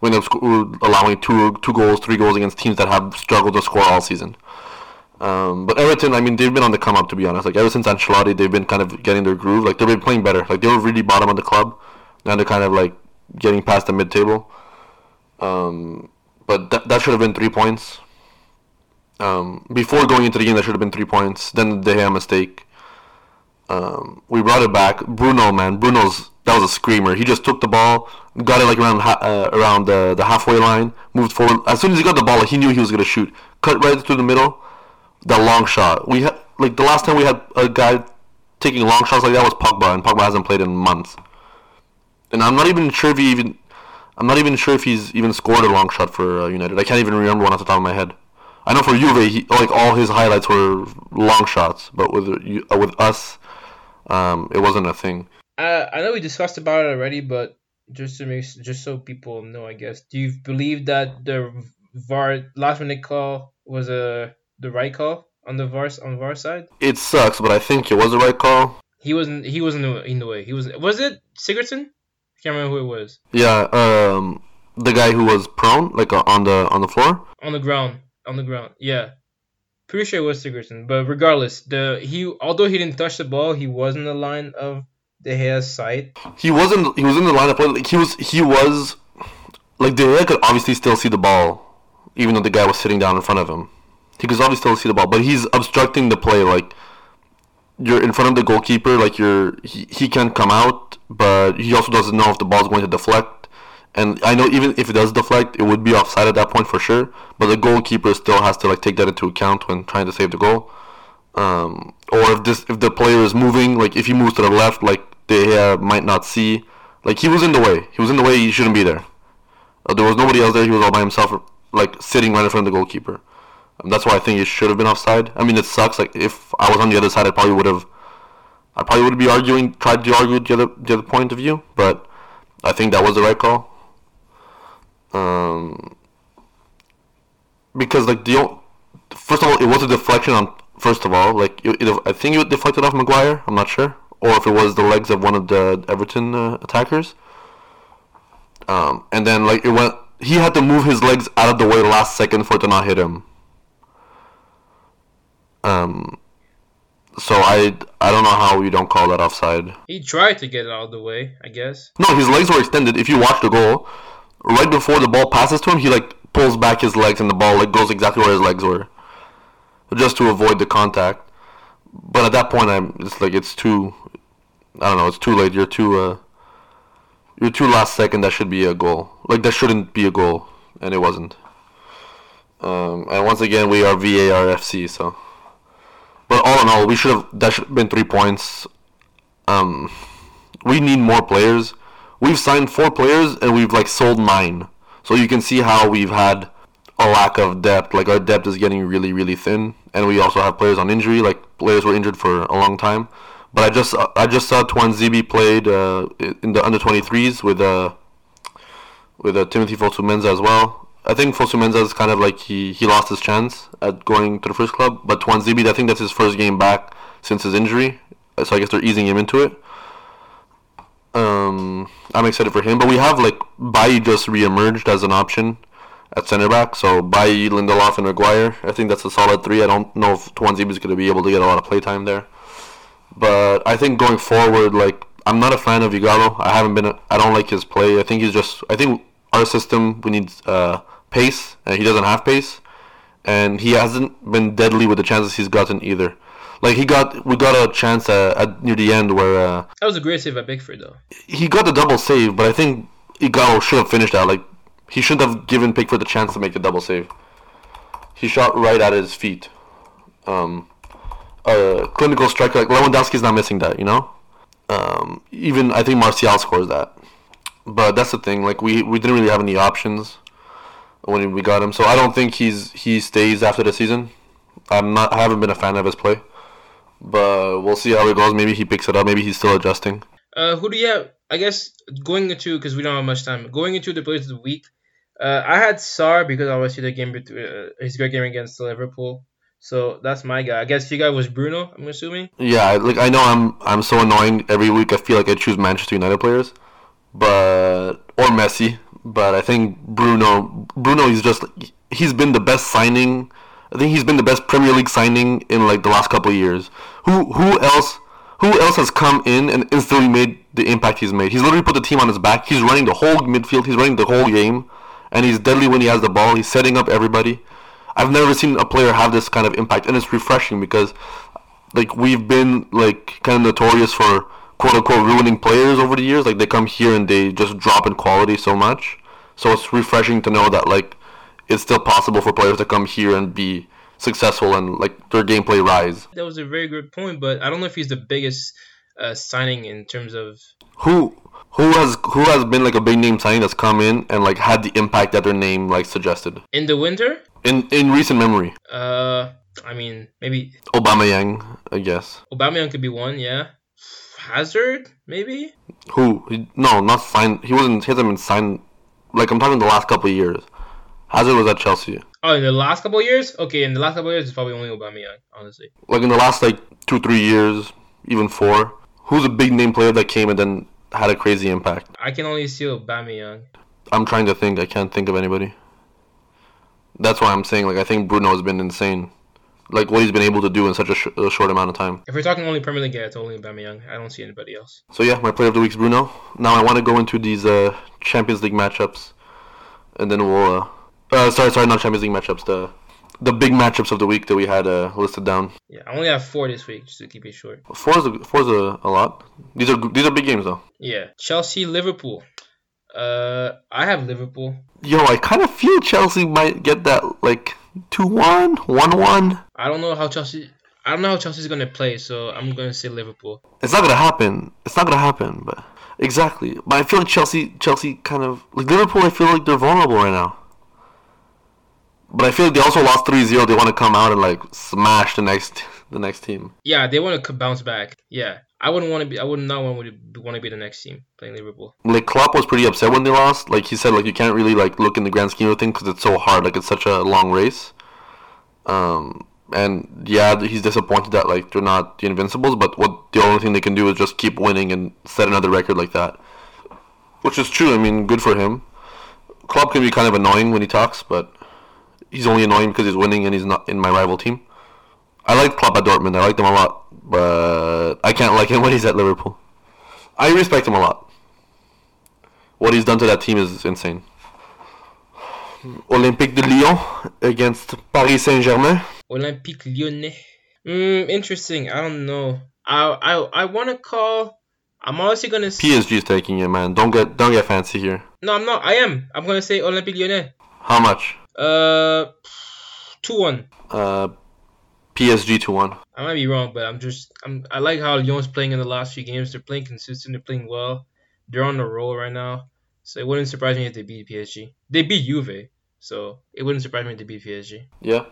We end up sc- allowing two two goals, three goals against teams that have struggled to score all season. Um, but Everton, I mean, they've been on the come up to be honest. Like ever since Ancelotti, they've been kind of getting their groove. Like they've been playing better. Like they were really bottom of the club. Now they're kind of like getting past the mid table. Um, but that that should have been three points. Um, before going into the game, that should have been three points. Then they had a mistake. Um, we brought it back. Bruno, man, Bruno's that was a screamer. He just took the ball, got it like around uh, around the, the halfway line, moved forward. As soon as he got the ball, he knew he was gonna shoot. Cut right through the middle. The long shot. We had like the last time we had a guy taking long shots like that was Pogba, and Pogba hasn't played in months. And I'm not even sure if he even. I'm not even sure if he's even scored a long shot for uh, United. I can't even remember one off the top of my head. I know for Juve, he, like all his highlights were long shots, but with uh, with us, um, it wasn't a thing. Uh, I know we discussed about it already, but just to make just so people know, I guess, do you believe that the VAR last minute call was a the right call on the VAR on VAR side? It sucks, but I think it was the right call. He wasn't. He wasn't in the way. He was. Was it Sigurdsson? Can't remember who it was. Yeah, um, the guy who was prone, like uh, on the on the floor. On the ground. On the ground. Yeah. Pretty sure it was Sigurdsson. But regardless, the he although he didn't touch the ball, he was in the line of De Gea's sight. He wasn't. He was in the line of play. Like, he was. He was. Like De Gea could obviously still see the ball, even though the guy was sitting down in front of him. He could obviously still see the ball, but he's obstructing the play. Like you're in front of the goalkeeper. Like you're. He, he can't come out, but he also doesn't know if the ball's going to deflect. And I know even if it does deflect, it would be offside at that point for sure. But the goalkeeper still has to like take that into account when trying to save the goal. Um, or if this if the player is moving, like if he moves to the left, like De Gea might not see. Like he was in the way. He was in the way. He shouldn't be there. Uh, there was nobody else there. He was all by himself, like sitting right in front of the goalkeeper. That's why I think it should have been offside. I mean, it sucks. Like if I was on the other side, I probably would have. I probably would be arguing, tried to argue the other the other point of view, but I think that was the right call. Um, because like the first of all, it was a deflection on. First of all, like it, it, I think it deflected off Maguire. I'm not sure, or if it was the legs of one of the Everton uh, attackers. Um, and then like it went. He had to move his legs out of the way last second for it to not hit him. Um. So I I don't know how you don't call that offside. He tried to get it out of the way, I guess. No, his legs were extended. If you watch the goal, right before the ball passes to him, he like pulls back his legs and the ball like goes exactly where his legs were, just to avoid the contact. But at that point, I'm it's like it's too. I don't know. It's too late. You're too. Uh, you're too last second. That should be a goal. Like that shouldn't be a goal, and it wasn't. Um, and once again, we are VAR FC. So, but all in all, we should have. That should have been three points. Um, we need more players. We've signed four players and we've like sold nine. So you can see how we've had a lack of depth. Like our depth is getting really, really thin, and we also have players on injury. Like players were injured for a long time. But I just I just saw Tuanzebe played uh, in the under 23s with uh with uh, Timothy Fosu-Mensah as well. I think Fosu-Mensah is kind of like he, he lost his chance at going to the first club. But Tuanzebe, I think that's his first game back since his injury. So I guess they're easing him into it. Um, I'm excited for him. But we have like Bailly just re-emerged as an option at center back. So Bailly, Lindelof, and Maguire. I think that's a solid three. I don't know if Tuanzebe is going to be able to get a lot of playtime there. But I think going forward, like I'm not a fan of Ighalo. I haven't been. I don't like his play. I think he's just. I think our system we need uh, pace, and he doesn't have pace, and he hasn't been deadly with the chances he's gotten either. Like he got, we got a chance uh, at near the end where uh, That was a great save by Pickford, though. he got the double save, but I think Ighalo should have finished that. Like he shouldn't have given Pickford the chance to make the double save. He shot right at his feet. Um, a clinical striker like Lewandowski's not missing that, you know. Um, even I think Martial scores that, but that's the thing. Like we, we didn't really have any options when we got him, so I don't think he's he stays after the season. I'm not. I haven't been a fan of his play, but we'll see how it goes. Maybe he picks it up. Maybe he's still adjusting. Uh, who do you have? I guess going into because we don't have much time. Going into the players of the week, uh, I had Sarr because obviously the game between uh, his great game against Liverpool. So that's my guy. I guess your guy was Bruno. I'm assuming. Yeah, like I know I'm I'm so annoying every week. I feel like I choose Manchester United players, but or Messi. But I think Bruno Bruno is just he's been the best signing. I think he's been the best Premier League signing in like the last couple of years. Who who else who else has come in and instantly made the impact he's made? He's literally put the team on his back. He's running the whole midfield. He's running the whole game, and he's deadly when he has the ball. He's setting up everybody. I've never seen a player have this kind of impact, and it's refreshing because like we've been like kind of notorious for quote unquote ruining players over the years. Like they come here and they just drop in quality so much. So it's refreshing to know that like it's still possible for players to come here and be successful and like their gameplay rise. That was a very good point, but I don't know if he's the biggest uh, signing in terms of Who who has who has been like a big name signing that's come in and like had the impact that their name like suggested in the winter. in in recent memory? Uh, I mean maybe Aubameyang, I guess. Aubameyang could be one. Yeah, Hazard maybe. Who? He, no, not signed. He wasn't. He hasn't been signed. Like I'm talking the last couple of years. Hazard was at Chelsea. Oh, in the last couple of years? Okay, in the last couple of years, it's probably only Aubameyang, honestly. Like in the last like two three years, even four. Who's a big name player that came and then had a crazy impact? I can only see Aubameyang. I'm trying to think. I can't think of anybody. That's why I'm saying like I think Bruno has been insane. Like what he's been able to do in such a, sh- a short amount of time. If we're talking only Premier League, yeah, it's only Aubameyang. I don't see anybody else. So yeah, my player of the week is Bruno. Now I want to go into these uh, Champions League matchups, and then we'll. Uh, uh, sorry, sorry, not Champions League matchups. The the big matchups of the week that we had uh, listed down. Yeah, I only have four this week, just to keep it short. Four is a, four is a, a lot. These are these are big games though. Yeah, Chelsea, Liverpool. Uh, I have Liverpool. Yo, I kind of feel Chelsea might get that like 2-1, 1-1. I don't know how Chelsea. I don't know how Chelsea's gonna play, so I'm gonna say Liverpool. It's not gonna happen. It's not gonna happen. But exactly. But I feel like Chelsea, Chelsea kind of like Liverpool. I feel like they're vulnerable right now. But I feel like they also lost 3-0. They want to come out and like smash the next the next team. Yeah, they want to bounce back. Yeah, I wouldn't want to be. I would not want to want to be the next team playing Liverpool. Like Klopp was pretty upset when they lost. Like he said, like you can't really like look in the grand scheme of things because it's so hard. Like it's such a long race. Um, and yeah, he's disappointed that like they're not the Invincibles. But what the only thing they can do is just keep winning and set another record like that, which is true. I mean, good for him. Klopp can be kind of annoying when he talks, but he's only annoying because he's winning and he's not in my rival team. I like Klopp at Dortmund. I like them a lot, but I can't like him when he's at Liverpool. I respect him a lot. What he's done to that team is insane. Olympique de Lyon against Paris Saint-Germain. Olympique Lyonnais. Hmm, interesting. I don't know. I I I want to call. I'm honestly gonna. PSG is taking it, man. Don't get don't get fancy here. no, I'm not. I am. I'm gonna say Olympique Lyonnais. How much? Uh, two one. Uh, PSG to one. I might be wrong, but I'm just I'm I like how Lyon's playing in the last few games. They're playing consistent. They're playing well. They're on the roll right now. So it wouldn't surprise me if they beat PSG. They beat Juve. so it wouldn't surprise me to beat PSG. Yeah.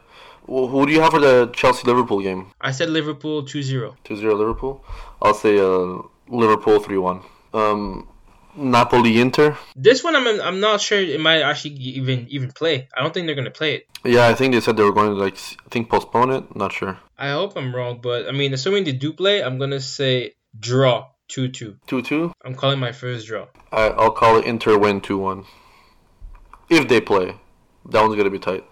Well, who do you have for the Chelsea Liverpool game? I said Liverpool 2-0. 2-0 Liverpool. I'll say uh, Liverpool 3-1. Um, Napoli Inter. This one I'm I'm not sure it might actually even even play. I don't think they're gonna play it. Yeah, I think they said they were going to like I think postpone it. Not sure. I hope I'm wrong, but I mean, assuming they do play, I'm gonna say draw 2-2. 2-2. I'm calling my first draw. I, I'll call it Inter win 2-1. If they play, that one's gonna be tight.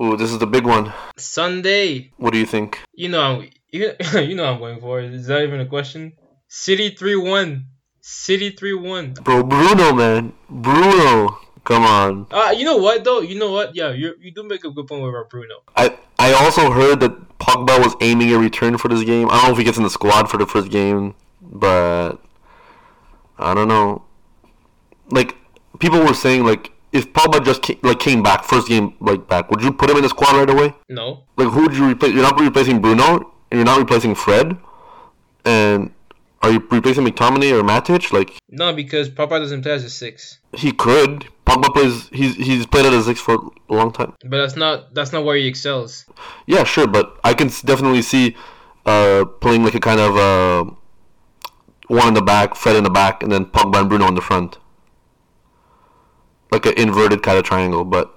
Ooh, this is the big one. Sunday. What do you think? You know, I'm, you, you know I'm going for. Is that even a question? City 3-1. City 3-1. Bro, Bruno, man, Bruno. Come on. Uh, you know what though? You know what? Yeah, you you do make a good point about Bruno. I I also heard that Pogba was aiming a return for this game. I don't know if he gets in the squad for the first game, but I don't know. Like people were saying, like if Pogba just came, like came back first game like back, would you put him in the squad right away? No. Like who would you replace? You're not replacing Bruno, and you're not replacing Fred, and are you replacing McTominay or Matic? Like No, because Pogba doesn't play as a six. he could. Pogba plays. He's he's played at a six for a long time. But that's not that's not where he excels. Yeah, sure, but I can definitely see uh, playing like a kind of uh, one in the back, Fred in the back, and then Pogba and Bruno in the front, like an inverted kind of triangle. But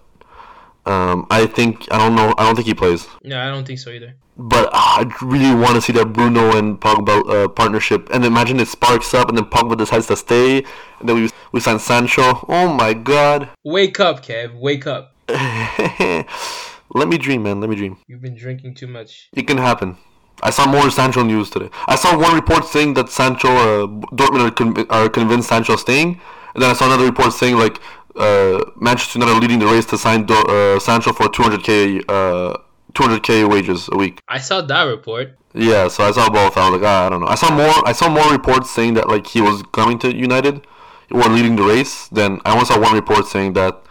um, I think I don't know. I don't think he plays. No, I don't think so either. But ah, I really want to see that Bruno and Pogba uh, partnership. And imagine it sparks up, and then Pogba decides to stay, and then we we sign Sancho. Oh my God! Wake up, Kev. Wake up. Let me dream, man. Let me dream. You've been drinking too much. It can happen. I saw more Sancho news today. I saw one report saying that Sancho, uh, Dortmund are, are convinced Sancho staying, and then I saw another report saying like uh, Manchester United are leading the race to sign Do- uh, Sancho for 200k, uh, 200k wages a week. I saw that report. Yeah, so I saw both. I was like, ah, I don't know. I saw more. I saw more reports saying that like he was coming to United, or leading the race. Then I only saw one report saying that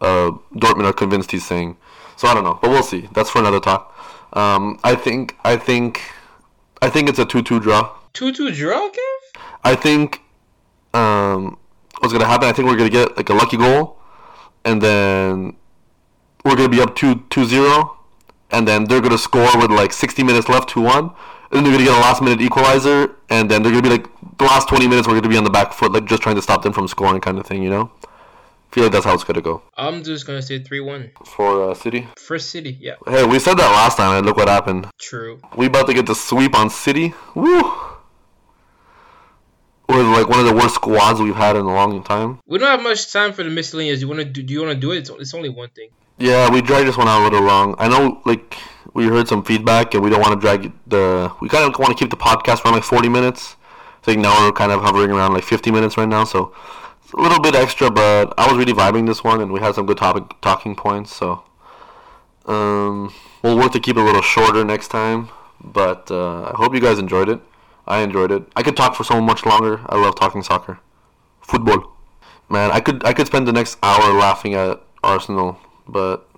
uh, Dortmund are convinced he's saying. So I don't know, but we'll see. That's for another talk. Um, I think. I think. I think it's a two-two draw. Two two draw, Kev. I think. Um, what's gonna happen? I think we're gonna get like a lucky goal, and then we're gonna be up 2 2-0, and then they're gonna score with like 60 minutes left, two one, and then they're gonna get a last minute equalizer, and then they're gonna be like the last 20 minutes we're gonna be on the back foot, like just trying to stop them from scoring, kind of thing, you know. feel like that's how it's gonna go I'm just gonna say three one. for uh, City. First City, yeah. Hey, we said that last time, and look what happened. True. We about to get the sweep on City. Woo! We're like one of the worst squads we've had in a long time. We don't have much time for the miscellaneous. You wanna do? Do you wanna do it? It's, it's only one thing. Yeah, we dragged this one out a little long. I know, like, we heard some feedback, and we don't want to drag the. We kind of want to keep the podcast around like 40 minutes. I think now we're kind of hovering around like 50 minutes right now, so it's a little bit extra. But I was really vibing this one, and we had some good topic talking points. So, um, we'll work to keep it a little shorter next time. But uh, I hope you guys enjoyed it. I enjoyed it. I could talk for so much longer. I love talking soccer, football. Man, I could I could spend the next hour laughing at Arsenal, but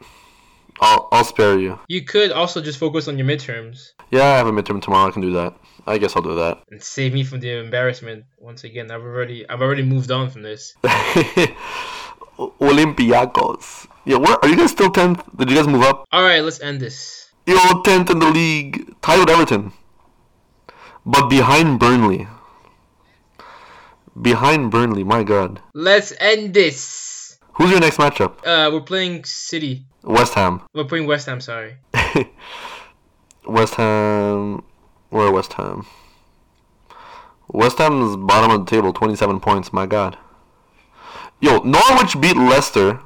I'll I'll spare you. You could also just focus on your midterms Yeah, I have a midterm tomorrow. I can do that. I guess I'll do that. and save me from the embarrassment. Once again, I've already I've already moved on from this. Olympiacos. Yeah, where are you guys still tenth? Did you guys move up? All right, let's end this. You're tenth in the league, tied with Everton, but behind Burnley. Behind Burnley, my God. Let's end this. Who's your next matchup? Uh, we're playing City. West Ham. We're playing West Ham. Sorry. West Ham. Where West Ham? West Ham's bottom of the table, 27 points. My God. Yo, Norwich beat Leicester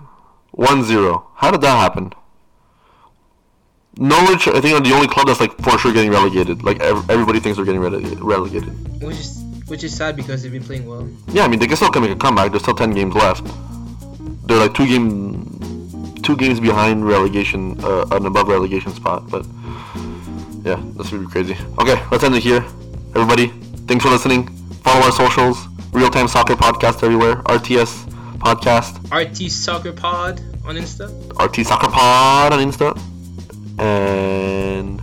1-0. How did that happen? Norwich, I think, are the only club that's like for sure getting relegated. Like ev- everybody thinks they're getting rele- relegated. Which is which is sad because they've been playing well. Yeah, I mean they can still come make a comeback. There's still 10 games left. They're like two game, two games behind relegation, uh, an above relegation spot. But yeah, that's really crazy. Okay, let's end it here. Everybody, thanks for listening. Follow our socials. Real Time Soccer Podcast everywhere. RTS Podcast. RT Soccer Pod on Insta. RT Soccer Pod on Insta. And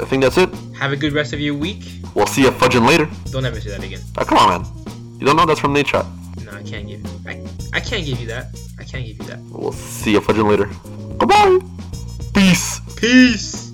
I think that's it. Have a good rest of your week. We'll see you fudging later. Don't ever say that again. Ah, come on, man. You don't know that's from. No, I can't give. I, I can't give you that. I can't give you that. We'll see you fudging later. Bye bye. Peace. Peace.